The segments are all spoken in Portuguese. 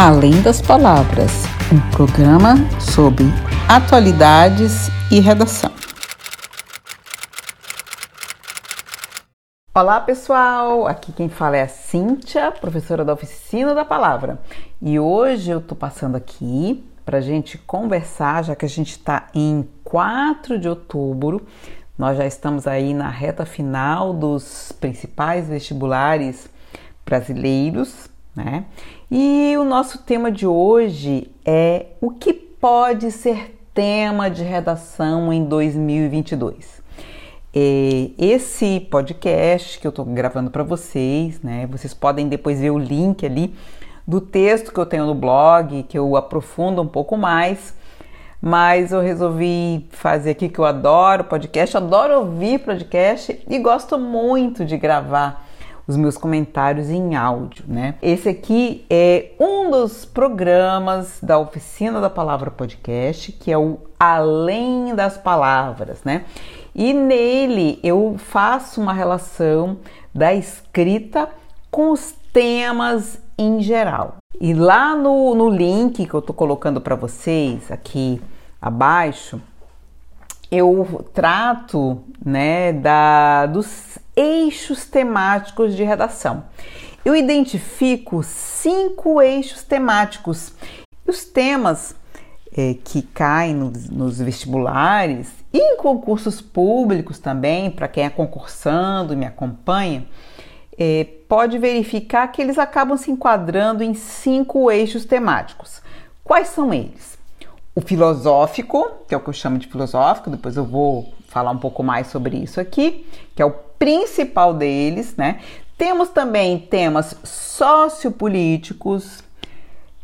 Além das Palavras, um programa sobre atualidades e redação. Olá pessoal, aqui quem fala é a Cíntia, professora da Oficina da Palavra. E hoje eu tô passando aqui para gente conversar, já que a gente está em 4 de outubro, nós já estamos aí na reta final dos principais vestibulares brasileiros, né? E o nosso tema de hoje é o que pode ser tema de redação em 2022. Esse podcast que eu estou gravando para vocês, né? Vocês podem depois ver o link ali do texto que eu tenho no blog, que eu aprofundo um pouco mais. Mas eu resolvi fazer aqui que eu adoro podcast, adoro ouvir podcast e gosto muito de gravar os meus comentários em áudio, né? Esse aqui é um dos programas da Oficina da Palavra Podcast, que é o Além das Palavras, né? E nele eu faço uma relação da escrita com os temas em geral. E lá no, no link que eu tô colocando para vocês aqui abaixo, eu trato né, da, dos eixos temáticos de redação. Eu identifico cinco eixos temáticos. Os temas é, que caem nos, nos vestibulares e em concursos públicos também, para quem é concursando e me acompanha, é, pode verificar que eles acabam se enquadrando em cinco eixos temáticos. Quais são eles? o filosófico, que é o que eu chamo de filosófico, depois eu vou falar um pouco mais sobre isso aqui, que é o principal deles, né? Temos também temas sociopolíticos,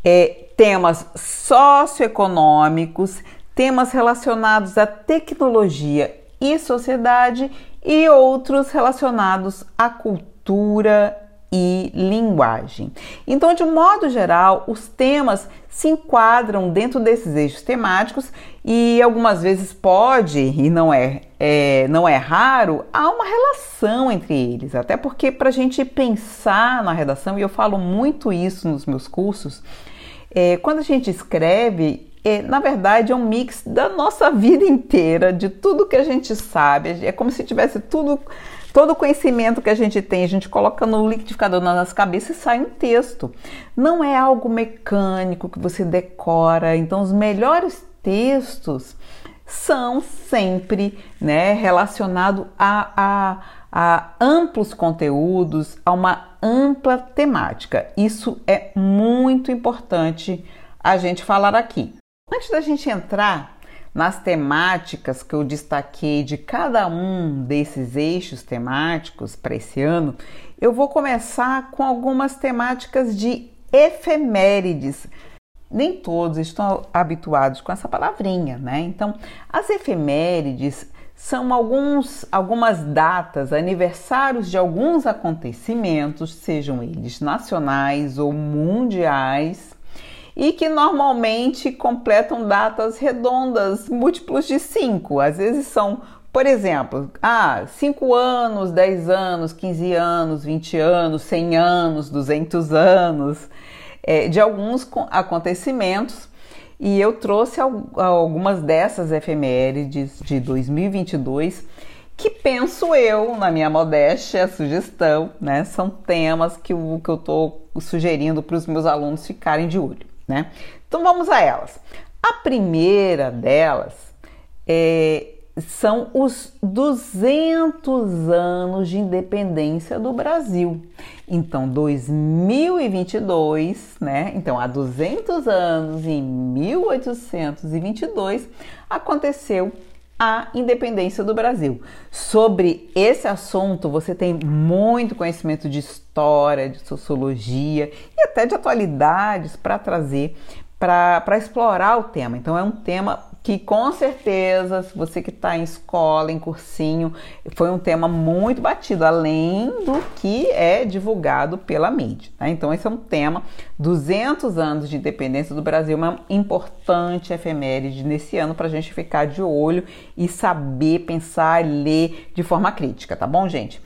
é, temas socioeconômicos, temas relacionados à tecnologia e sociedade e outros relacionados à cultura e linguagem. Então, de um modo geral, os temas se enquadram dentro desses eixos temáticos e algumas vezes pode, e não é, é não é raro, há uma relação entre eles. Até porque, para a gente pensar na redação, e eu falo muito isso nos meus cursos, é, quando a gente escreve, é, na verdade é um mix da nossa vida inteira, de tudo que a gente sabe. É como se tivesse tudo Todo o conhecimento que a gente tem, a gente coloca no liquidificador na nossa cabeça e sai um texto. Não é algo mecânico que você decora. Então, os melhores textos são sempre né, relacionados a, a, a amplos conteúdos, a uma ampla temática. Isso é muito importante a gente falar aqui. Antes da gente entrar nas temáticas que eu destaquei de cada um desses eixos temáticos para esse ano, eu vou começar com algumas temáticas de efemérides. Nem todos estão habituados com essa palavrinha, né? Então, as efemérides são alguns, algumas datas, aniversários de alguns acontecimentos, sejam eles nacionais ou mundiais, e que normalmente completam datas redondas, múltiplos de 5. Às vezes são, por exemplo, ah, 5 anos, 10 anos, 15 anos, 20 anos, 100 anos, 200 anos, é, de alguns acontecimentos. E eu trouxe algumas dessas efemérides de 2022 que penso eu, na minha modéstia, sugestão, né? São temas que eu, que eu tô sugerindo para os meus alunos ficarem de olho né? Então vamos a elas. A primeira delas é, são os 200 anos de independência do Brasil. Então, 2022, né? Então, há 200 anos, em 1822, aconteceu a independência do Brasil. Sobre esse assunto, você tem muito conhecimento de história, de sociologia e até de atualidades para trazer para explorar o tema. Então, é um tema que com certeza, você que está em escola, em cursinho, foi um tema muito batido, além do que é divulgado pela mídia. Tá? Então, esse é um tema, 200 anos de independência do Brasil, uma importante efeméride nesse ano para a gente ficar de olho e saber pensar e ler de forma crítica, tá bom, gente?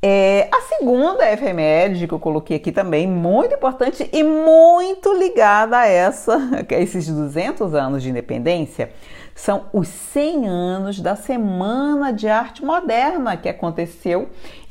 É, a segunda efeméride que eu coloquei aqui também, muito importante e muito ligada a essa, a esses 200 anos de independência, são os 100 anos da Semana de Arte Moderna que aconteceu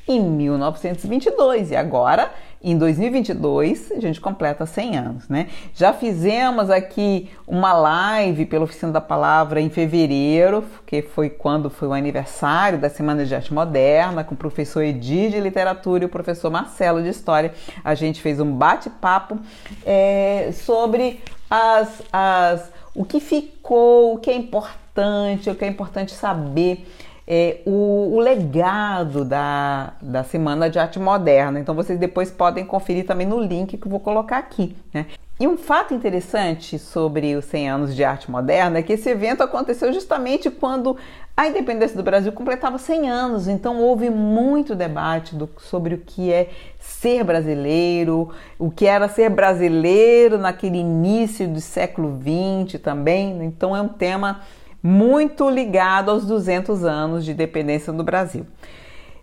em 1922 e agora em 2022 a gente completa 100 anos, né? Já fizemos aqui uma live pela Oficina da Palavra em fevereiro, que foi quando foi o aniversário da Semana de Arte Moderna, com o professor Edir de Literatura e o professor Marcelo de História. A gente fez um bate-papo é, sobre as, as, o que ficou, o que é importante, o que é importante saber é, o, o, legado da, da Semana de Arte Moderna. Então vocês depois podem conferir também no link que eu vou colocar aqui. Né? E um fato interessante sobre os 100 anos de arte moderna é que esse evento aconteceu justamente quando a independência do Brasil completava 100 anos, então houve muito debate do, sobre o que é ser brasileiro, o que era ser brasileiro naquele início do século XX também. Então é um tema muito ligado aos 200 anos de independência do Brasil.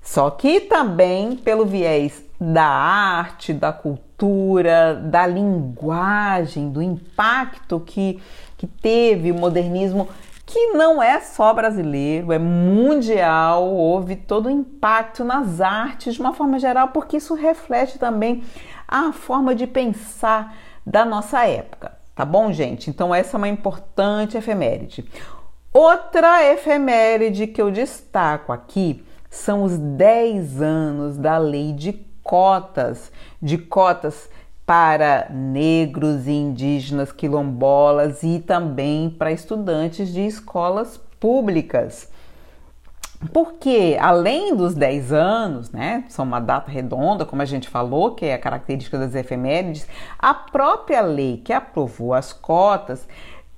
Só que também pelo viés da arte, da cultura, da linguagem, do impacto que, que teve o modernismo, que não é só brasileiro, é mundial, houve todo o impacto nas artes de uma forma geral, porque isso reflete também a forma de pensar da nossa época. Tá bom, gente? Então, essa é uma importante efeméride. Outra efeméride que eu destaco aqui são os 10 anos da lei de cotas, de cotas para negros, indígenas, quilombolas e também para estudantes de escolas públicas. Porque além dos 10 anos, né, são uma data redonda, como a gente falou, que é a característica das efemérides, a própria lei que aprovou as cotas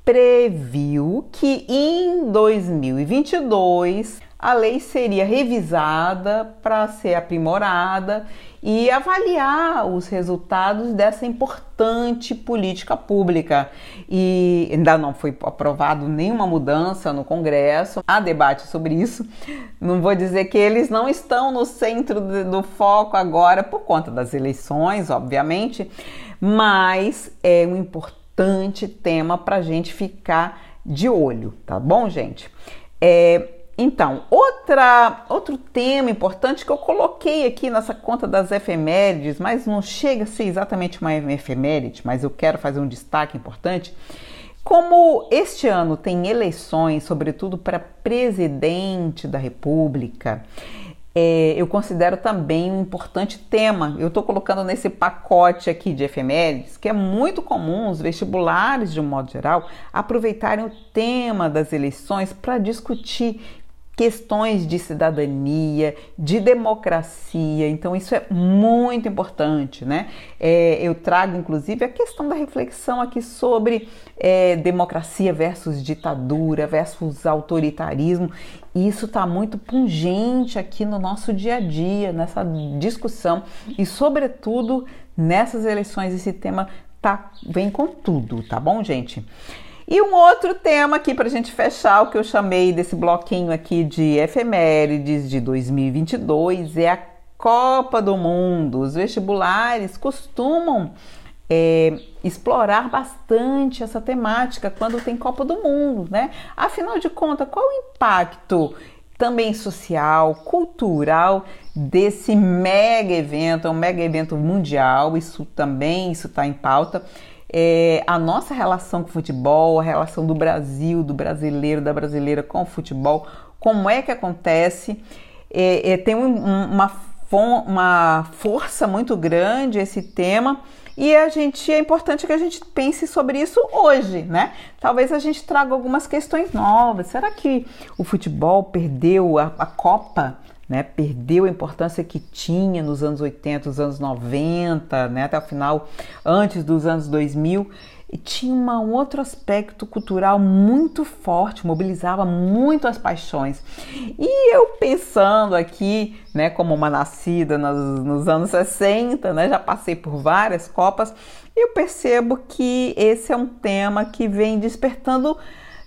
previu que em 2022 a lei seria revisada para ser aprimorada e avaliar os resultados dessa importante política pública. E ainda não foi aprovado nenhuma mudança no Congresso, há debate sobre isso. Não vou dizer que eles não estão no centro do foco agora por conta das eleições, obviamente, mas é um importante tema para gente ficar de olho, tá bom, gente? É, então, outra, outro tema importante que eu coloquei aqui nessa conta das efemérides, mas não chega a ser exatamente uma efeméride, mas eu quero fazer um destaque importante. Como este ano tem eleições, sobretudo para presidente da República, é, eu considero também um importante tema. Eu estou colocando nesse pacote aqui de efemérides, que é muito comum os vestibulares, de um modo geral, aproveitarem o tema das eleições para discutir questões de cidadania, de democracia. Então, isso é muito importante, né? É, eu trago, inclusive, a questão da reflexão aqui sobre é, democracia versus ditadura, versus autoritarismo. Isso está muito pungente aqui no nosso dia a dia, nessa discussão e, sobretudo, nessas eleições. Esse tema tá, vem com tudo, tá bom, gente? E um outro tema aqui para a gente fechar, o que eu chamei desse bloquinho aqui de efemérides de 2022 é a Copa do Mundo. Os vestibulares costumam é, explorar bastante essa temática quando tem Copa do Mundo, né? Afinal de contas, qual o impacto também social, cultural desse mega evento? É um mega evento mundial, isso também isso está em pauta é, a nossa relação com o futebol, a relação do Brasil, do brasileiro, da brasileira com o futebol, como é que acontece. É, é, tem um, uma, uma força muito grande esse tema e a gente é importante que a gente pense sobre isso hoje, né? Talvez a gente traga algumas questões novas. Será que o futebol perdeu a, a Copa? Né, perdeu a importância que tinha nos anos 80, nos anos 90, né, até o final, antes dos anos 2000, e tinha uma, um outro aspecto cultural muito forte, mobilizava muito as paixões. E eu pensando aqui, né, como uma nascida nos, nos anos 60, né, já passei por várias Copas, eu percebo que esse é um tema que vem despertando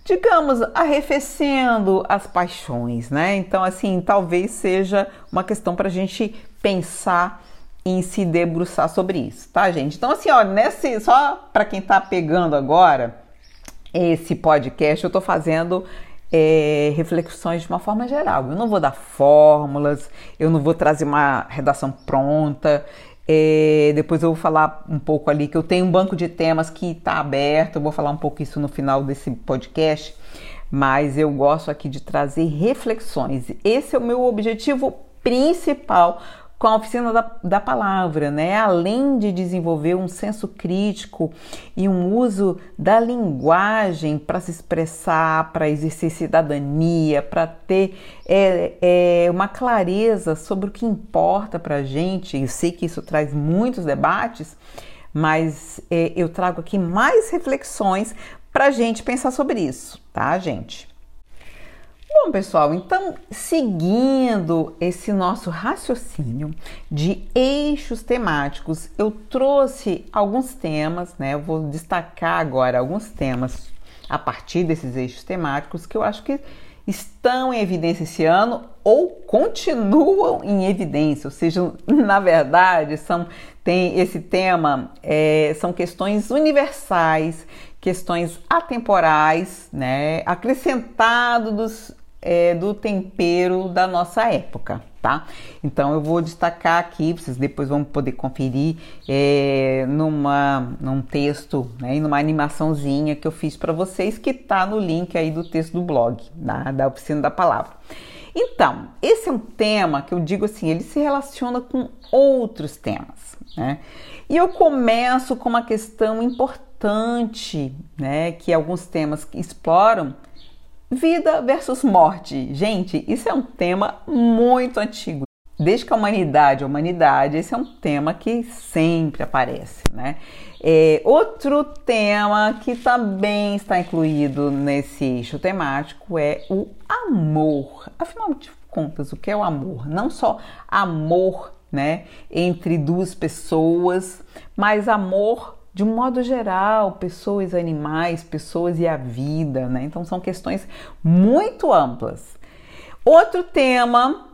digamos, arrefecendo as paixões, né? Então, assim, talvez seja uma questão para a gente pensar em se debruçar sobre isso, tá, gente? Então, assim, ó, nesse, só para quem tá pegando agora esse podcast, eu tô fazendo é, reflexões de uma forma geral. Eu não vou dar fórmulas, eu não vou trazer uma redação pronta. É, depois eu vou falar um pouco ali que eu tenho um banco de temas que está aberto. Eu vou falar um pouco isso no final desse podcast. Mas eu gosto aqui de trazer reflexões. Esse é o meu objetivo principal com a oficina da, da palavra, né? Além de desenvolver um senso crítico e um uso da linguagem para se expressar, para exercer cidadania, para ter é, é, uma clareza sobre o que importa para a gente. Eu sei que isso traz muitos debates, mas é, eu trago aqui mais reflexões para a gente pensar sobre isso, tá, gente? Bom, pessoal, então seguindo esse nosso raciocínio de eixos temáticos, eu trouxe alguns temas, né? Eu vou destacar agora alguns temas a partir desses eixos temáticos que eu acho que estão em evidência esse ano ou continuam em evidência, ou seja, na verdade, são tem esse tema é, são questões universais, questões atemporais, né, acrescentado dos é, do tempero da nossa época, tá? Então eu vou destacar aqui, vocês depois vão poder conferir é, numa, num texto, né, numa animaçãozinha que eu fiz para vocês, que tá no link aí do texto do blog, da, da Oficina da Palavra. Então, esse é um tema que eu digo assim, ele se relaciona com outros temas, né? E eu começo com uma questão importante, né, que alguns temas exploram, Vida versus morte. Gente, isso é um tema muito antigo. Desde que a humanidade é humanidade, esse é um tema que sempre aparece, né? É, outro tema que também está incluído nesse eixo temático é o amor. Afinal de contas, o que é o amor? Não só amor, né, entre duas pessoas, mas amor de um modo geral, pessoas, animais, pessoas e a vida, né? Então são questões muito amplas. Outro tema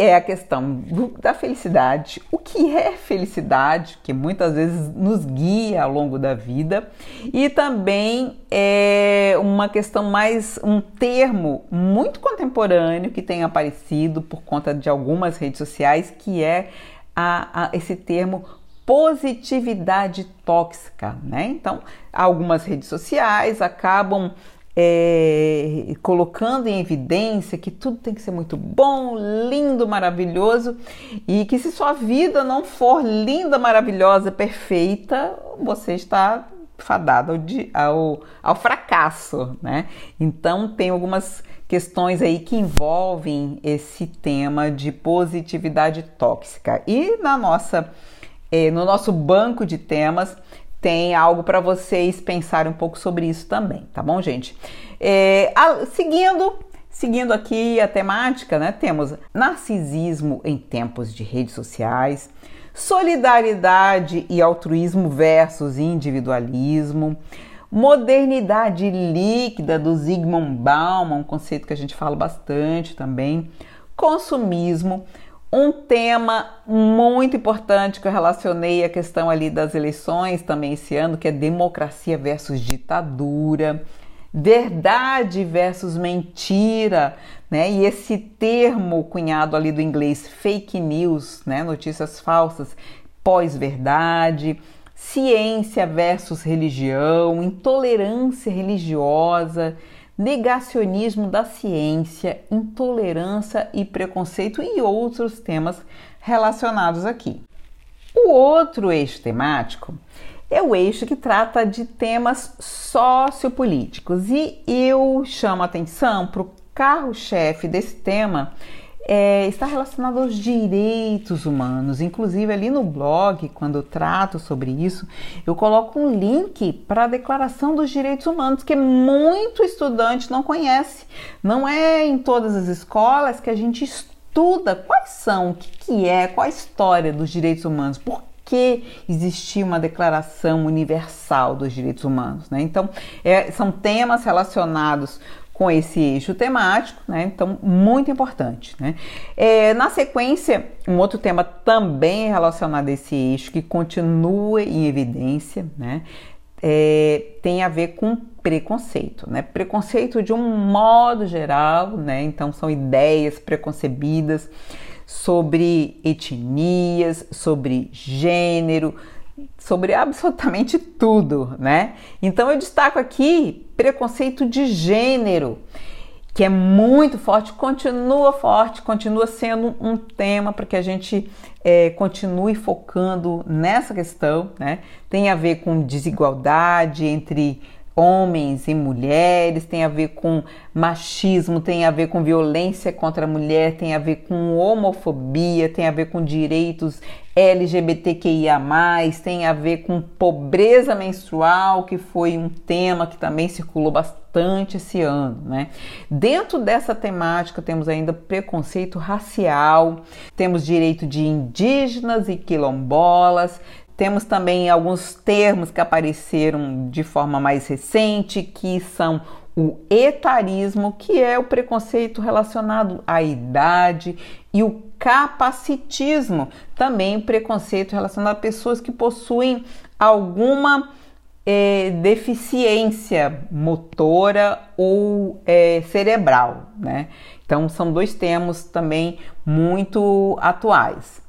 é a questão da felicidade. O que é felicidade, que muitas vezes nos guia ao longo da vida, e também é uma questão mais um termo muito contemporâneo que tem aparecido por conta de algumas redes sociais, que é a, a, esse termo positividade tóxica, né? Então, algumas redes sociais acabam é, colocando em evidência que tudo tem que ser muito bom, lindo, maravilhoso e que se sua vida não for linda, maravilhosa, perfeita, você está fadado ao, ao, ao fracasso, né? Então, tem algumas questões aí que envolvem esse tema de positividade tóxica. E na nossa no nosso banco de temas tem algo para vocês pensarem um pouco sobre isso também, tá bom, gente? É, a, seguindo, seguindo aqui a temática, né? Temos narcisismo em tempos de redes sociais, solidariedade e altruísmo versus individualismo, modernidade líquida do Zygmunt Bauman, um conceito que a gente fala bastante também, consumismo, um tema muito importante que eu relacionei a questão ali das eleições também esse ano, que é democracia versus ditadura, verdade versus mentira, né? E esse termo cunhado ali do inglês fake news, né? Notícias falsas, pós-verdade, ciência versus religião, intolerância religiosa, negacionismo da ciência, intolerância e preconceito e outros temas relacionados aqui. O outro eixo temático é o eixo que trata de temas sociopolíticos e eu chamo atenção para o carro-chefe desse tema é, está relacionado aos direitos humanos. Inclusive, ali no blog, quando eu trato sobre isso, eu coloco um link para a Declaração dos Direitos Humanos, que muito estudante não conhece. Não é em todas as escolas que a gente estuda quais são, o que, que é, qual a história dos direitos humanos, por que existia uma declaração universal dos direitos humanos. Né? Então, é, são temas relacionados com esse eixo temático, né? Então, muito importante, né? É, na sequência, um outro tema também relacionado a esse eixo que continua em evidência, né? É, tem a ver com preconceito, né? Preconceito de um modo geral, né? Então, são ideias preconcebidas sobre etnias, sobre gênero, sobre absolutamente tudo, né? Então eu destaco aqui preconceito de gênero, que é muito forte, continua forte, continua sendo um tema para que a gente é, continue focando nessa questão, né? Tem a ver com desigualdade entre homens e mulheres, tem a ver com machismo, tem a ver com violência contra a mulher, tem a ver com homofobia, tem a ver com direitos LGBTQIA, tem a ver com pobreza menstrual, que foi um tema que também circulou bastante esse ano, né? Dentro dessa temática temos ainda preconceito racial, temos direito de indígenas e quilombolas, temos também alguns termos que apareceram de forma mais recente, que são o etarismo, que é o preconceito relacionado à idade, e o capacitismo, também o preconceito relacionado a pessoas que possuem alguma é, deficiência motora ou é, cerebral, né? Então são dois termos também muito atuais.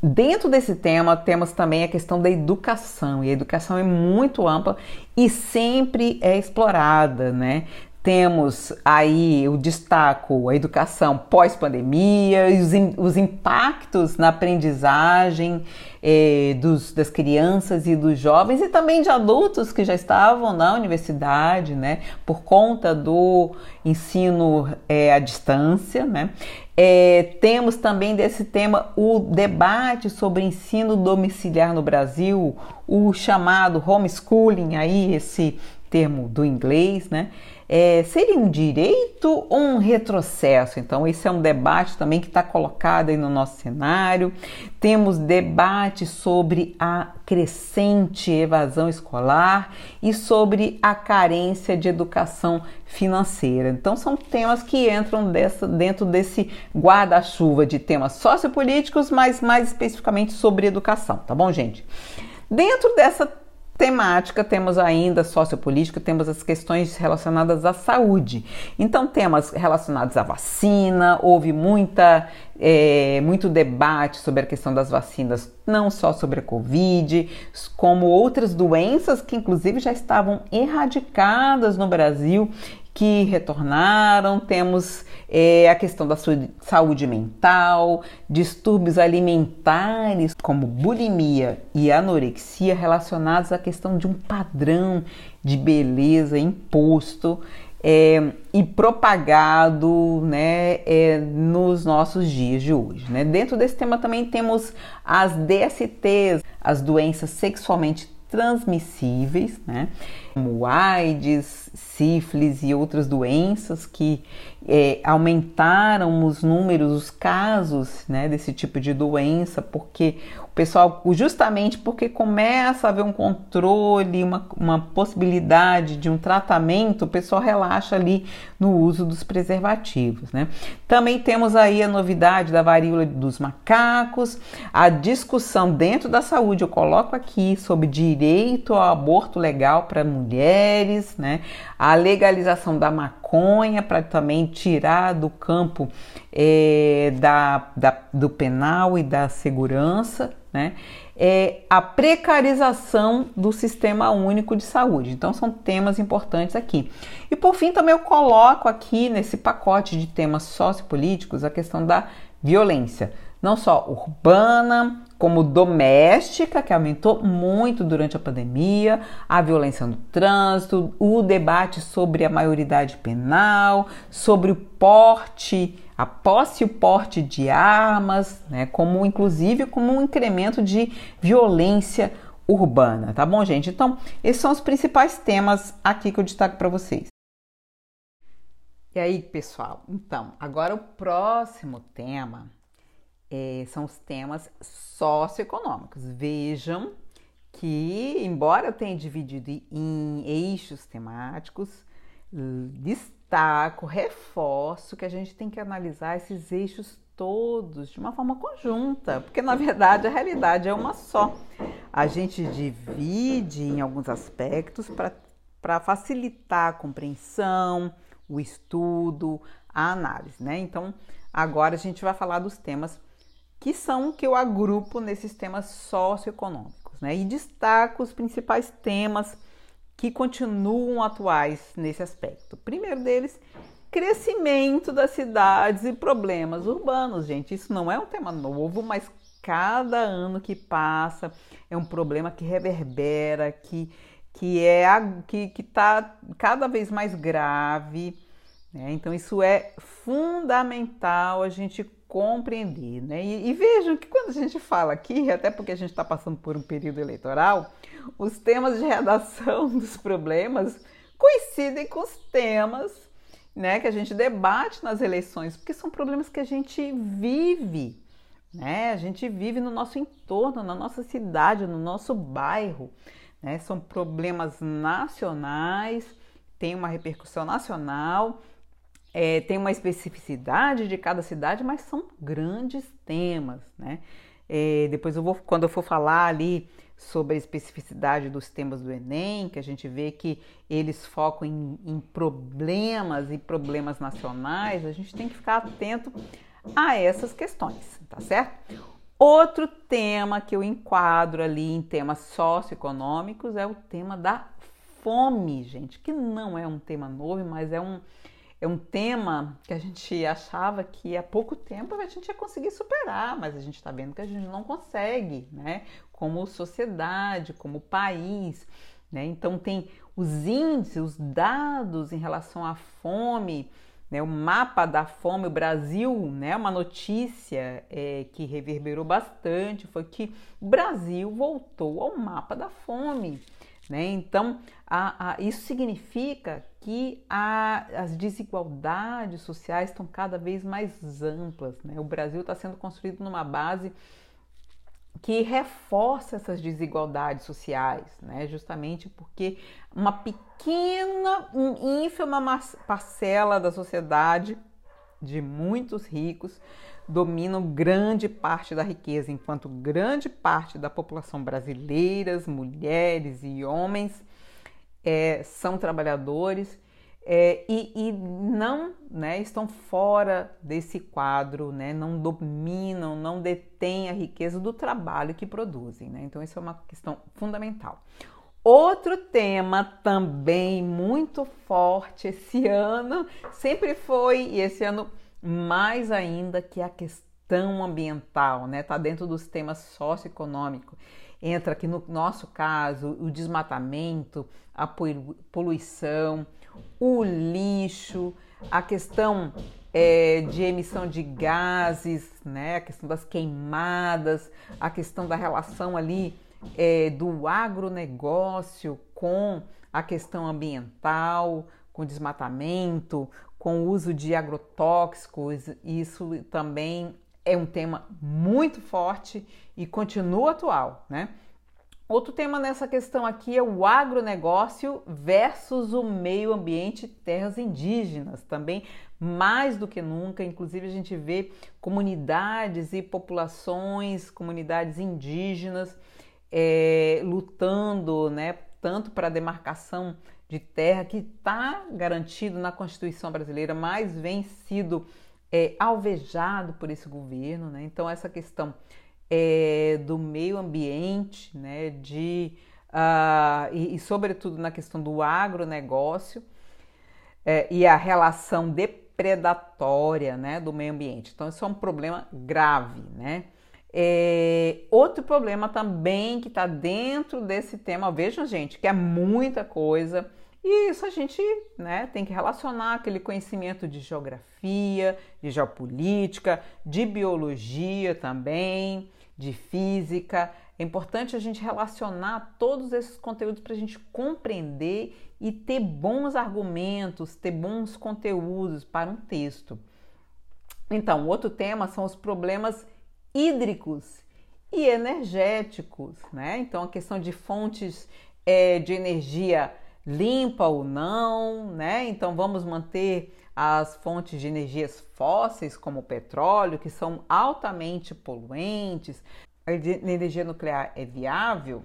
Dentro desse tema, temos também a questão da educação, e a educação é muito ampla e sempre é explorada, né? Temos aí o destaco a educação pós-pandemia, os, os impactos na aprendizagem eh, dos, das crianças e dos jovens e também de adultos que já estavam na universidade, né, por conta do ensino eh, à distância, né. É, temos também desse tema o debate sobre ensino domiciliar no Brasil, o chamado homeschooling, aí esse termo do inglês, né? É, seria um direito ou um retrocesso? Então, esse é um debate também que está colocado aí no nosso cenário. Temos debate sobre a crescente evasão escolar e sobre a carência de educação financeira. Então, são temas que entram dessa, dentro desse guarda-chuva de temas sociopolíticos, mas mais especificamente sobre educação, tá bom, gente? Dentro dessa temática, temos ainda sociopolítica, temos as questões relacionadas à saúde. Então, temas relacionados à vacina, houve muita, é, muito debate sobre a questão das vacinas, não só sobre a Covid, como outras doenças que, inclusive, já estavam erradicadas no Brasil que retornaram, temos é, a questão da saúde mental, distúrbios alimentares como bulimia e anorexia relacionados à questão de um padrão de beleza imposto é, e propagado né, é, nos nossos dias de hoje. Né? Dentro desse tema também temos as DSTs, as doenças sexualmente transmissíveis, né? como AIDS, sífilis e outras doenças que é, aumentaram os números, os casos né, desse tipo de doença, porque pessoal, justamente porque começa a haver um controle, uma, uma possibilidade de um tratamento, o pessoal relaxa ali no uso dos preservativos. Né? Também temos aí a novidade da varíola dos macacos, a discussão dentro da saúde, eu coloco aqui sobre direito ao aborto legal para mulheres, né? a legalização da maconha para também tirar do campo é, da, da, do penal e da segurança, né? É a precarização do sistema único de saúde. Então, são temas importantes aqui. E por fim, também eu coloco aqui nesse pacote de temas sociopolíticos a questão da violência, não só urbana, como doméstica, que aumentou muito durante a pandemia, a violência no trânsito, o debate sobre a maioridade penal, sobre o porte, a posse e o porte de armas, né, como inclusive como um incremento de violência urbana, tá bom, gente? Então, esses são os principais temas aqui que eu destaco para vocês. E aí, pessoal? Então, agora o próximo tema é, são os temas socioeconômicos. Vejam que, embora eu tenha dividido em eixos temáticos, destaco, reforço que a gente tem que analisar esses eixos todos de uma forma conjunta, porque na verdade a realidade é uma só. A gente divide em alguns aspectos para facilitar a compreensão, o estudo, a análise, né? Então, agora a gente vai falar dos temas que são que eu agrupo nesses temas socioeconômicos, né? E destaco os principais temas que continuam atuais nesse aspecto. O primeiro deles, crescimento das cidades e problemas urbanos, gente. Isso não é um tema novo, mas cada ano que passa é um problema que reverbera, que que é que está cada vez mais grave. Né? Então isso é fundamental a gente compreender, né? E, e, vejam que quando a gente fala aqui, até porque a gente está passando por um período eleitoral, os temas de redação dos problemas coincidem com os temas né, que a gente debate nas eleições, porque são problemas que a gente vive, né? A gente vive no nosso entorno, na nossa cidade, no nosso bairro, né? São problemas nacionais, tem uma repercussão nacional é, tem uma especificidade de cada cidade, mas são grandes temas, né? É, depois eu vou, quando eu for falar ali sobre a especificidade dos temas do Enem, que a gente vê que eles focam em, em problemas e problemas nacionais, a gente tem que ficar atento a essas questões, tá certo? Outro tema que eu enquadro ali em temas socioeconômicos é o tema da fome, gente, que não é um tema novo, mas é um, é um tema que a gente achava que há pouco tempo a gente ia conseguir superar, mas a gente está vendo que a gente não consegue, né? Como sociedade, como país. Né? Então tem os índices, os dados em relação à fome, né? o mapa da fome, o Brasil, né? uma notícia é, que reverberou bastante foi que o Brasil voltou ao mapa da fome. Né? Então, a, a, isso significa que a, as desigualdades sociais estão cada vez mais amplas. Né? O Brasil está sendo construído numa base que reforça essas desigualdades sociais, né? justamente porque uma pequena, ínfima parcela da sociedade de muitos ricos dominam grande parte da riqueza, enquanto grande parte da população brasileira, mulheres e homens, é, são trabalhadores é, e, e, não né, estão fora desse quadro, né, não dominam, não detêm a riqueza do trabalho que produzem. Né? Então, isso é uma questão fundamental. Outro tema também muito forte esse ano, sempre foi, e esse ano mais ainda que a questão ambiental, né? Tá dentro dos temas socioeconômicos. Entra aqui no nosso caso o desmatamento, a poluição, o lixo, a questão é, de emissão de gases, né? A questão das queimadas, a questão da relação ali é, do agronegócio com a questão ambiental, com desmatamento, com o uso de agrotóxicos, isso também é um tema muito forte e continua atual, né? Outro tema nessa questão aqui é o agronegócio versus o meio ambiente terras indígenas, também mais do que nunca, inclusive a gente vê comunidades e populações, comunidades indígenas é, lutando, né, tanto para a demarcação de terra que está garantido na Constituição brasileira, mas vem sido é, alvejado por esse governo. Né? Então, essa questão é, do meio ambiente, né, de, uh, e, e, sobretudo na questão do agronegócio é, e a relação depredatória né, do meio ambiente. Então, isso é um problema grave. Né? É, outro problema também que está dentro desse tema, vejam, gente, que é muita coisa, e isso a gente né, tem que relacionar aquele conhecimento de geografia, de geopolítica, de biologia também, de física. É importante a gente relacionar todos esses conteúdos para a gente compreender e ter bons argumentos, ter bons conteúdos para um texto. Então, outro tema são os problemas hídricos e energéticos, né? Então, a questão de fontes é, de energia limpa ou não, né? Então vamos manter as fontes de energias fósseis, como o petróleo, que são altamente poluentes. A energia nuclear é viável?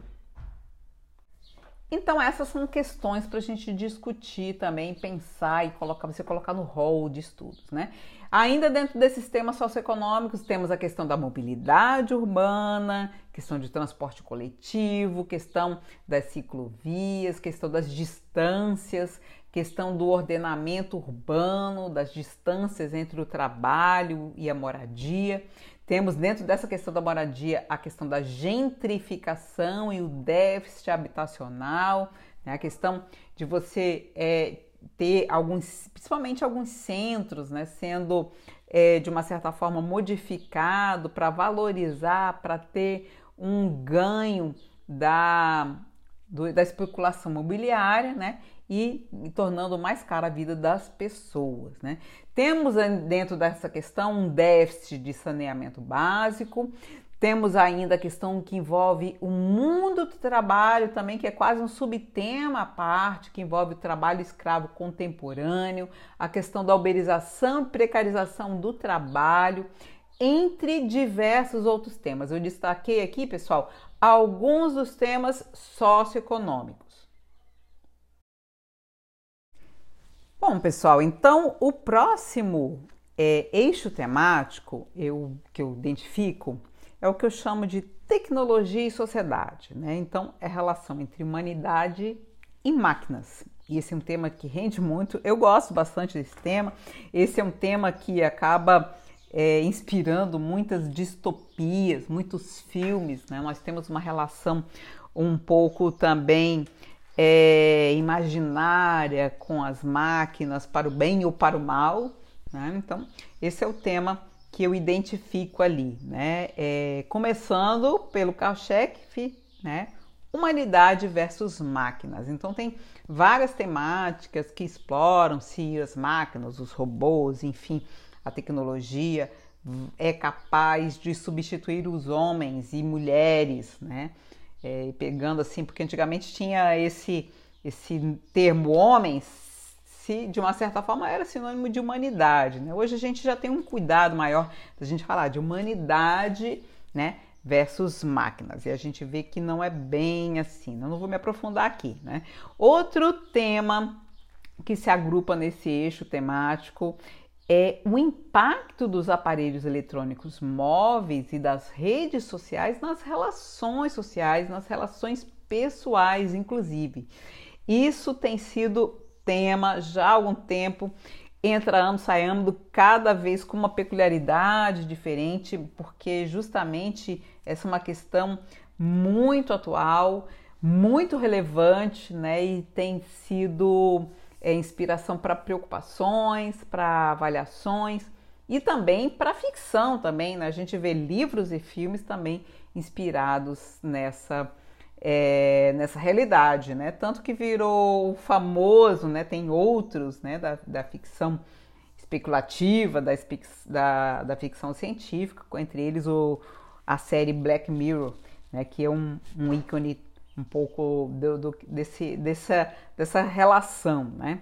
Então essas são questões para a gente discutir também, pensar e colocar, você colocar no rol de estudos, né? Ainda dentro desses temas socioeconômicos temos a questão da mobilidade urbana, questão de transporte coletivo, questão das ciclovias, questão das distâncias, questão do ordenamento urbano, das distâncias entre o trabalho e a moradia. Temos dentro dessa questão da moradia a questão da gentrificação e o déficit habitacional, né? a questão de você é, ter alguns, principalmente alguns centros, né, sendo é, de uma certa forma modificado para valorizar, para ter um ganho da, do, da especulação imobiliária, né? e, e tornando mais cara a vida das pessoas. Né? Temos dentro dessa questão um déficit de saneamento básico, temos ainda a questão que envolve o mundo do trabalho também, que é quase um subtema à parte, que envolve o trabalho escravo contemporâneo, a questão da uberização e precarização do trabalho, entre diversos outros temas. Eu destaquei aqui, pessoal, alguns dos temas socioeconômicos. Bom, pessoal, então o próximo é, eixo temático eu, que eu identifico é o que eu chamo de tecnologia e sociedade. Né? Então, é a relação entre humanidade e máquinas. E esse é um tema que rende muito. Eu gosto bastante desse tema. Esse é um tema que acaba é, inspirando muitas distopias, muitos filmes. Né? Nós temos uma relação um pouco também é, imaginária com as máquinas para o bem ou para o mal. Né? Então, esse é o tema que eu identifico ali, né? É, começando pelo carro-chefe, né? Humanidade versus máquinas. Então tem várias temáticas que exploram se as máquinas, os robôs, enfim, a tecnologia é capaz de substituir os homens e mulheres, né? É, pegando assim, porque antigamente tinha esse, esse termo homens, se de uma certa forma era sinônimo de humanidade. Né? Hoje a gente já tem um cuidado maior da gente falar de humanidade né, versus máquinas. E a gente vê que não é bem assim. Eu não vou me aprofundar aqui. Né? Outro tema que se agrupa nesse eixo temático é o impacto dos aparelhos eletrônicos móveis e das redes sociais nas relações sociais, nas relações pessoais, inclusive. Isso tem sido tema já há algum tempo, entrando, saindo cada vez com uma peculiaridade diferente, porque justamente essa é uma questão muito atual, muito relevante, né? E tem sido é, inspiração para preocupações, para avaliações e também para ficção também. Né? A gente vê livros e filmes também inspirados nessa é, nessa realidade, né? Tanto que virou famoso, né? Tem outros, né? Da, da ficção especulativa, da, da, da ficção científica, entre eles o, a série Black Mirror, né? Que é um, um ícone um pouco do, do, desse, dessa, dessa relação, né?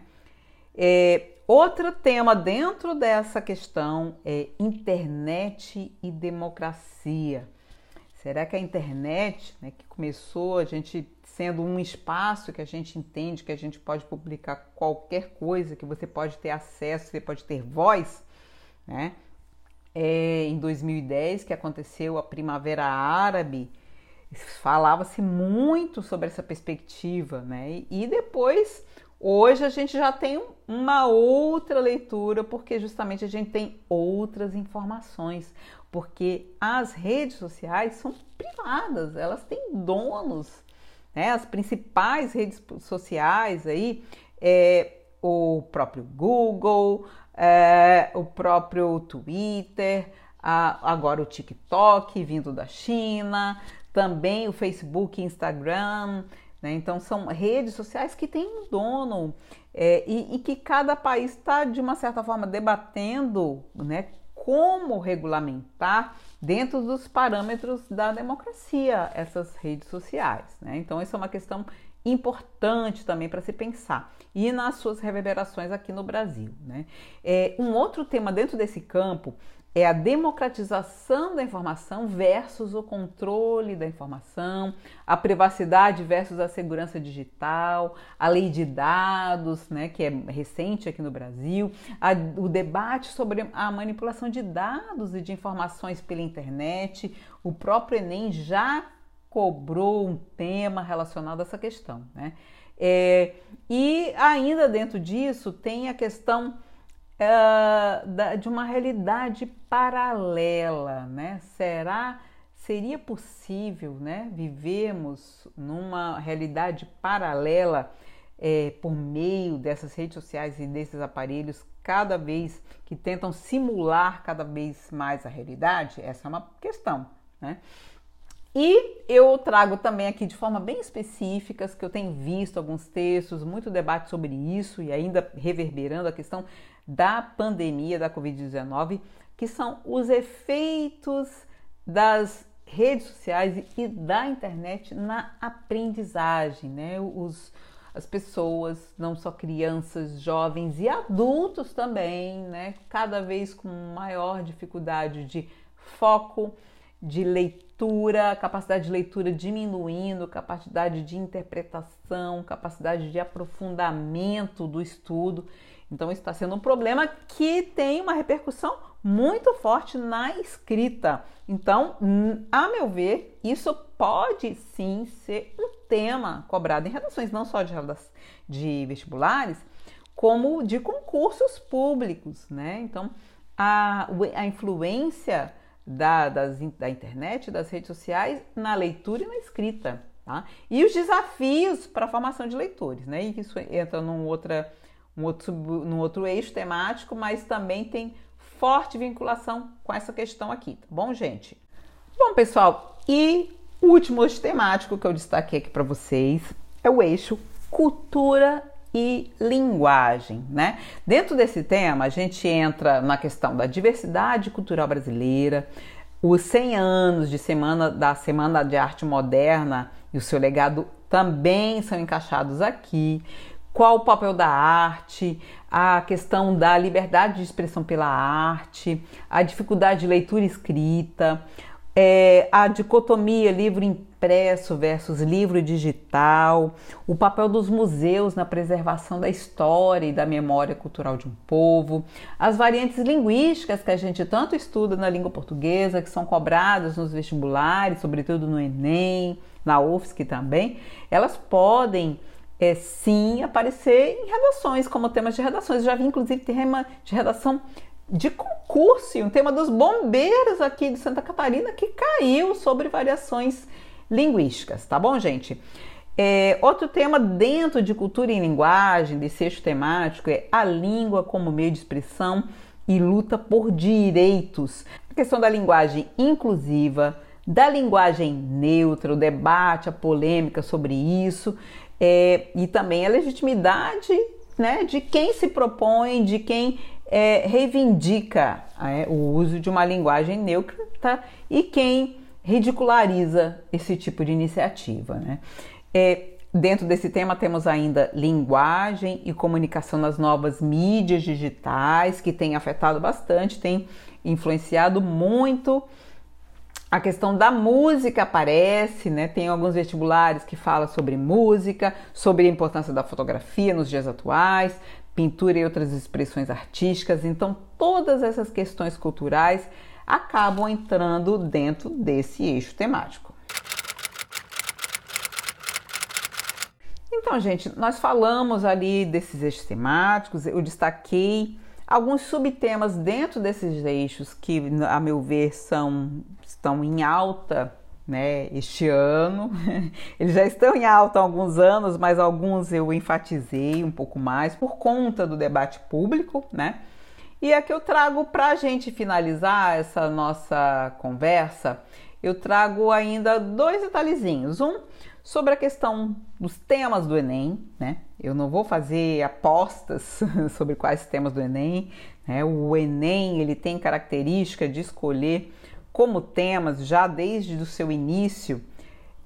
É, outro tema dentro dessa questão é internet e democracia. Será que a internet, né, que começou a gente sendo um espaço que a gente entende que a gente pode publicar qualquer coisa, que você pode ter acesso, você pode ter voz, né? É, em 2010 que aconteceu a Primavera Árabe, falava-se muito sobre essa perspectiva, né? E depois, hoje a gente já tem uma outra leitura, porque justamente a gente tem outras informações, porque as redes sociais são privadas, elas têm donos, né? As principais redes sociais aí é o próprio Google, é, o próprio Twitter, a, agora o TikTok vindo da China, também o Facebook, Instagram, né? Então são redes sociais que têm um dono é, e, e, que cada país está de uma certa forma debatendo, né? Como regulamentar dentro dos parâmetros da democracia essas redes sociais, né? Então essa é uma questão importante também para se pensar e nas suas reverberações aqui no Brasil. Né? É, um outro tema dentro desse campo é a democratização da informação versus o controle da informação, a privacidade versus a segurança digital, a lei de dados, né, que é recente aqui no Brasil, a, o debate sobre a manipulação de dados e de informações pela internet. O próprio Enem já cobrou um tema relacionado a essa questão. Né? É, e ainda dentro disso tem a questão uh, de uma realidade paralela, né? Será seria possível, né, vivermos numa realidade paralela é, por meio dessas redes sociais e desses aparelhos, cada vez que tentam simular cada vez mais a realidade? Essa é uma questão, né? E eu trago também aqui de forma bem específica, que eu tenho visto alguns textos, muito debate sobre isso e ainda reverberando a questão da pandemia da Covid-19, que são os efeitos das redes sociais e da internet na aprendizagem, né? Os, as pessoas, não só crianças, jovens e adultos também, né? Cada vez com maior dificuldade de foco, de leitura, capacidade de leitura diminuindo, capacidade de interpretação, capacidade de aprofundamento do estudo. Então, está sendo um problema que tem uma repercussão muito forte na escrita. Então, a meu ver, isso pode sim ser um tema cobrado em redações, não só de, de vestibulares, como de concursos públicos, né? Então, a, a influência da, das, da internet, das redes sociais na leitura e na escrita, tá? E os desafios para a formação de leitores, né? E isso entra num outra um outro, num outro eixo temático, mas também tem forte vinculação com essa questão aqui, tá bom, gente? Bom, pessoal, e o último eixo temático que eu destaquei aqui para vocês é o eixo cultura e linguagem, né? Dentro desse tema, a gente entra na questão da diversidade cultural brasileira, os 100 anos de semana da Semana de Arte Moderna e o seu legado também são encaixados aqui qual o papel da arte, a questão da liberdade de expressão pela arte, a dificuldade de leitura escrita, é, a dicotomia livro impresso versus livro digital, o papel dos museus na preservação da história e da memória cultural de um povo, as variantes linguísticas que a gente tanto estuda na língua portuguesa, que são cobradas nos vestibulares, sobretudo no Enem, na UFSC também, elas podem é, sim aparecer em redações, como temas de redações. Eu já vi, inclusive, tema de redação de concurso, um tema dos bombeiros aqui de Santa Catarina que caiu sobre variações linguísticas, tá bom, gente? É, outro tema dentro de cultura e linguagem, desse eixo temático, é a língua como meio de expressão e luta por direitos. A questão da linguagem inclusiva, da linguagem neutra, o debate, a polêmica sobre isso, é, e também a legitimidade né, de quem se propõe, de quem é, reivindica é, o uso de uma linguagem neutra e quem ridiculariza esse tipo de iniciativa. Né? É, dentro desse tema temos ainda linguagem e comunicação nas novas mídias digitais, que tem afetado bastante, tem influenciado muito a questão da música aparece, né? Tem alguns vestibulares que falam sobre música, sobre a importância da fotografia nos dias atuais, pintura e outras expressões artísticas. Então, todas essas questões culturais acabam entrando dentro desse eixo temático. Então, gente, nós falamos ali desses eixos temáticos, eu destaquei alguns subtemas dentro desses eixos que, a meu ver, são estão em alta né, este ano. Eles já estão em alta há alguns anos, mas alguns eu enfatizei um pouco mais por conta do debate público, né? E aqui eu trago para a gente finalizar essa nossa conversa, eu trago ainda dois detalhezinhos. Um sobre a questão dos temas do Enem, né? Eu não vou fazer apostas sobre quais temas do Enem. Né? O Enem ele tem característica de escolher como temas, já desde o seu início,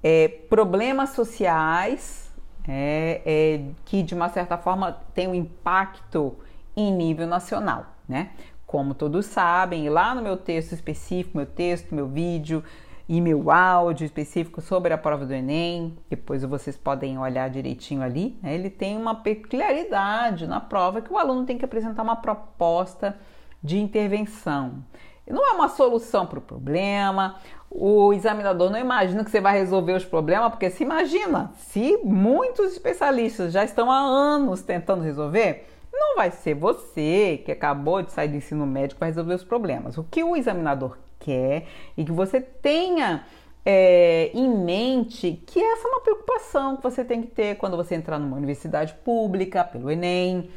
é, problemas sociais é, é, que de uma certa forma tem um impacto em nível nacional, né? Como todos sabem, lá no meu texto específico, meu texto, meu vídeo e meu áudio específico sobre a prova do Enem, depois vocês podem olhar direitinho ali, né? ele tem uma peculiaridade na prova que o aluno tem que apresentar uma proposta de intervenção. Não é uma solução para o problema, o examinador não imagina que você vai resolver os problemas, porque se imagina, se muitos especialistas já estão há anos tentando resolver, não vai ser você que acabou de sair do ensino que vai resolver os problemas. O que o examinador quer e que você tenha é, em mente que essa é uma preocupação que você tem que ter quando você entrar numa universidade pública, pelo Enem,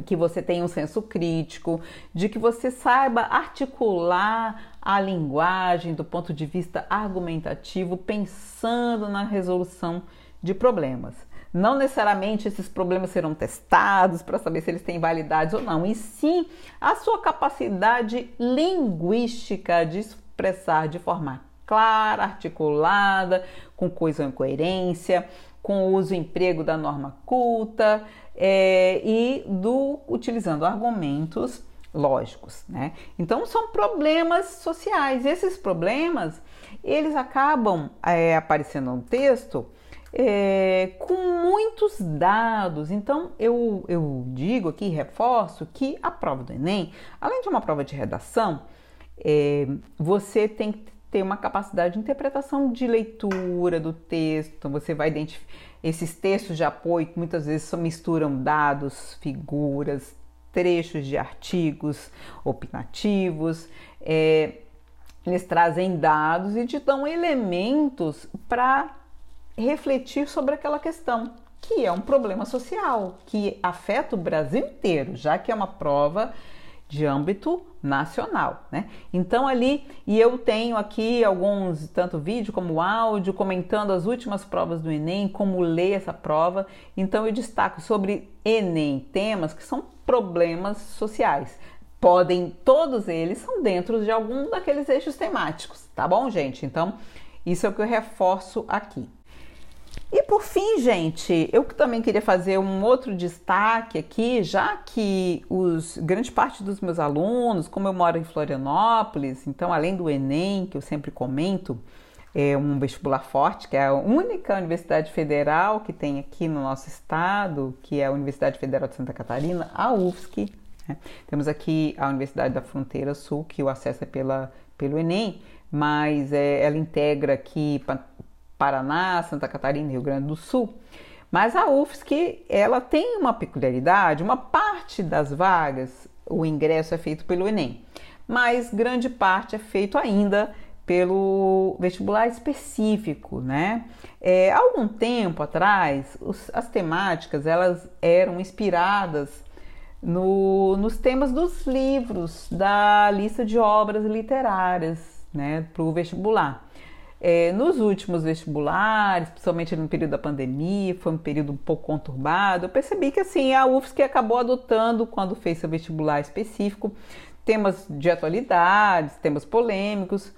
que você tenha um senso crítico, de que você saiba articular a linguagem do ponto de vista argumentativo, pensando na resolução de problemas. Não necessariamente esses problemas serão testados para saber se eles têm validade ou não, e sim a sua capacidade linguística de expressar de forma clara, articulada, com coisa e coerência, com o uso e emprego da norma culta é, e do utilizando argumentos lógicos, né? Então são problemas sociais. Esses problemas eles acabam é, aparecendo no texto é, com muitos dados. Então, eu, eu digo aqui, reforço que a prova do Enem, além de uma prova de redação, é, você tem que ter uma capacidade de interpretação de leitura do texto. Então, você vai identificar esses textos de apoio que muitas vezes misturam dados, figuras, trechos de artigos opinativos. É, eles trazem dados e te dão elementos para refletir sobre aquela questão, que é um problema social que afeta o Brasil inteiro, já que é uma prova de âmbito nacional, né? Então ali, e eu tenho aqui alguns, tanto vídeo como áudio, comentando as últimas provas do Enem, como ler essa prova. Então eu destaco sobre Enem temas que são problemas sociais. Podem, todos eles são dentro de algum daqueles eixos temáticos, tá bom, gente? Então, isso é o que eu reforço aqui. Por fim, gente, eu também queria fazer um outro destaque aqui, já que os grande parte dos meus alunos, como eu moro em Florianópolis, então além do Enem, que eu sempre comento, é um vestibular forte, que é a única universidade federal que tem aqui no nosso estado, que é a Universidade Federal de Santa Catarina, a UFSC. Né? Temos aqui a Universidade da Fronteira Sul, que o acesso é pela, pelo Enem, mas é, ela integra aqui Paraná, Santa Catarina e Rio Grande do Sul. Mas a UFSC, ela tem uma peculiaridade, uma parte das vagas, o ingresso é feito pelo Enem, mas grande parte é feito ainda pelo vestibular específico, né? É, algum tempo atrás, os, as temáticas elas eram inspiradas no, nos temas dos livros da lista de obras literárias, né, para o vestibular. É, nos últimos vestibulares, principalmente no período da pandemia, foi um período um pouco conturbado, eu percebi que assim, a UFSC acabou adotando, quando fez seu vestibular específico, temas de atualidades, temas polêmicos,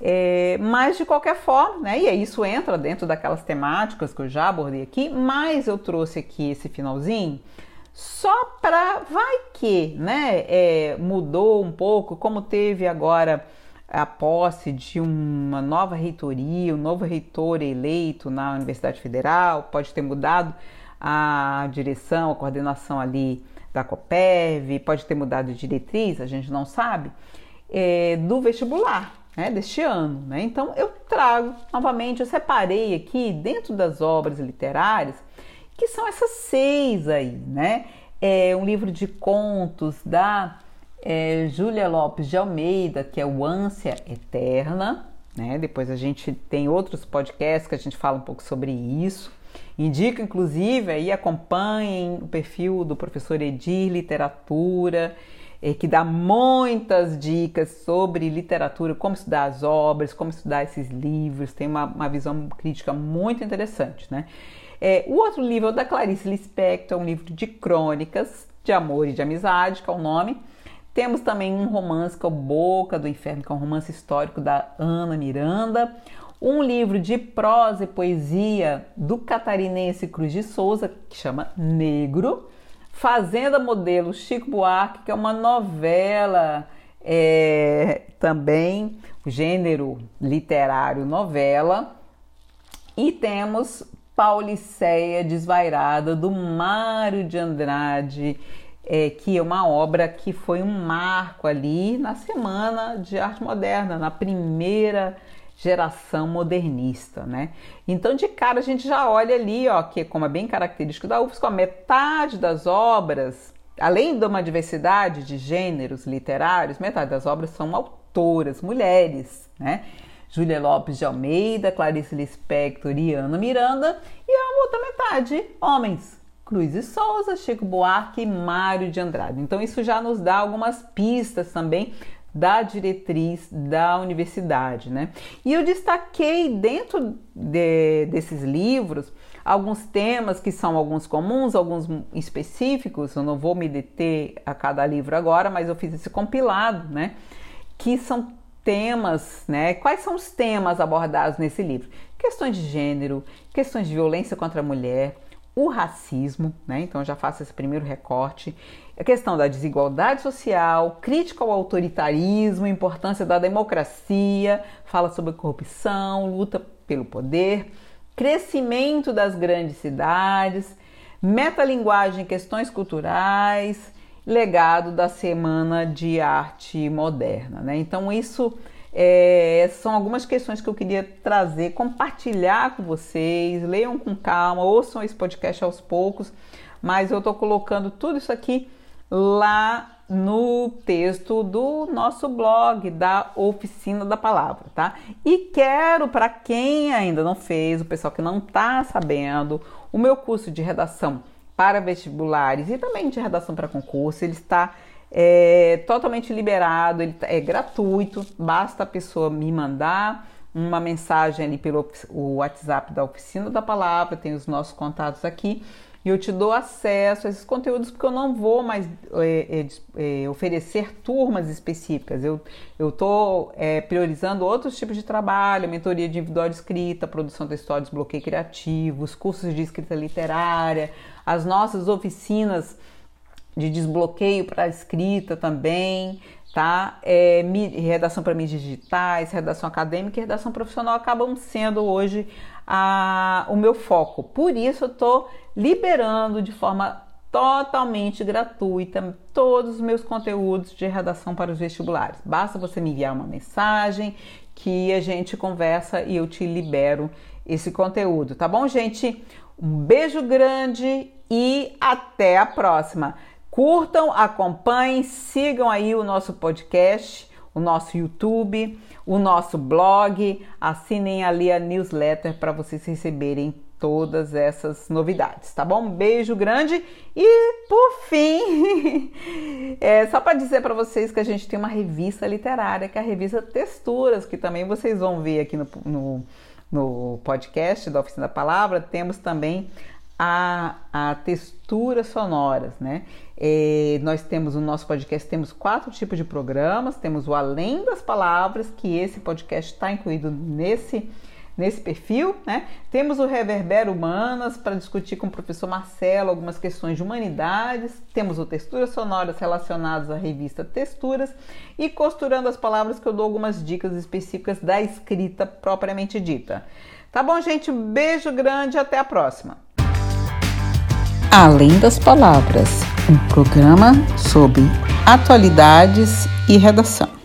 é, mas de qualquer forma, né, e isso entra dentro daquelas temáticas que eu já abordei aqui, mas eu trouxe aqui esse finalzinho só para vai que, né, é, mudou um pouco, como teve agora a posse de uma nova reitoria, um novo reitor eleito na Universidade Federal, pode ter mudado a direção, a coordenação ali da COPEV, pode ter mudado de diretriz, a gente não sabe, é, do vestibular né, deste ano. Né? Então eu trago novamente, eu separei aqui dentro das obras literárias, que são essas seis aí, né? É um livro de contos da é, Júlia Lopes de Almeida, que é o Ânsia Eterna. Né? Depois a gente tem outros podcasts que a gente fala um pouco sobre isso. Indico, inclusive, aí acompanhem o perfil do professor Edir Literatura, é, que dá muitas dicas sobre literatura, como estudar as obras, como estudar esses livros, tem uma, uma visão crítica muito interessante. Né? É, o outro livro é o da Clarice Lispector, um livro de crônicas de amor e de amizade, que é o nome. Temos também um romance que é o Boca do Inferno, que é um romance histórico da Ana Miranda. um livro de prosa e poesia do catarinense Cruz de Souza, que chama Negro, Fazenda Modelo Chico Buarque, que é uma novela é, também, gênero literário novela, e temos Pauliceia Desvairada, do Mário de Andrade, é, que é uma obra que foi um marco ali na Semana de Arte Moderna, na primeira geração modernista, né? Então, de cara, a gente já olha ali, ó, que como é bem característico da UFSC, a metade das obras, além de uma diversidade de gêneros literários, metade das obras são autoras, mulheres, né? Júlia Lopes de Almeida, Clarice Lispector e Ana Miranda, e a outra metade, homens, Cruz e Souza, Chico Buarque e Mário de Andrade. Então isso já nos dá algumas pistas também da diretriz da universidade, né? E eu destaquei dentro de, desses livros alguns temas que são alguns comuns, alguns específicos. Eu não vou me deter a cada livro agora, mas eu fiz esse compilado, né? Que são temas, né? Quais são os temas abordados nesse livro? Questões de gênero, questões de violência contra a mulher, o racismo, né? Então já faço esse primeiro recorte. A questão da desigualdade social, crítica ao autoritarismo, importância da democracia, fala sobre corrupção, luta pelo poder, crescimento das grandes cidades, metalinguagem, questões culturais, legado da Semana de Arte Moderna. Né? Então, isso é, são algumas questões que eu queria trazer, compartilhar com vocês. Leiam com calma, ouçam esse podcast aos poucos, mas eu estou colocando tudo isso aqui lá no texto do nosso blog da Oficina da Palavra, tá? E quero para quem ainda não fez, o pessoal que não está sabendo, o meu curso de redação para vestibulares e também de redação para concurso. Ele está é, totalmente liberado, ele é gratuito, basta a pessoa me mandar uma mensagem ali pelo WhatsApp da Oficina da Palavra, tem os nossos contatos aqui e eu te dou acesso a esses conteúdos porque eu não vou mais é, é, é oferecer turmas específicas. Eu estou é, priorizando outros tipos de trabalho, mentoria de individual de escrita, produção de histórias, bloqueio criativo, os cursos de escrita literária, as nossas oficinas de desbloqueio para escrita também, tá? É, redação para mídias digitais, redação acadêmica e redação profissional acabam sendo hoje a, o meu foco. Por isso eu estou liberando de forma totalmente gratuita todos os meus conteúdos de redação para os vestibulares. Basta você me enviar uma mensagem que a gente conversa e eu te libero esse conteúdo, tá bom, gente? Um beijo grande e até a próxima. Curtam, acompanhem, sigam aí o nosso podcast, o nosso YouTube o nosso blog, assinem ali a newsletter para vocês receberem todas essas novidades, tá bom? Um beijo grande e por fim, é só para dizer para vocês que a gente tem uma revista literária, que é a revista Texturas, que também vocês vão ver aqui no, no, no podcast da Oficina da Palavra. Temos também a, a texturas sonoras, né? É, nós temos no nosso podcast temos quatro tipos de programas. Temos o Além das Palavras, que esse podcast está incluído nesse nesse perfil, né? Temos o Reverbero Humanas para discutir com o professor Marcelo algumas questões de humanidades. Temos o Texturas Sonoras relacionadas à revista Texturas e Costurando as Palavras, que eu dou algumas dicas específicas da escrita propriamente dita. Tá bom, gente? Um beijo grande até a próxima. Além das Palavras, um programa sobre atualidades e redação.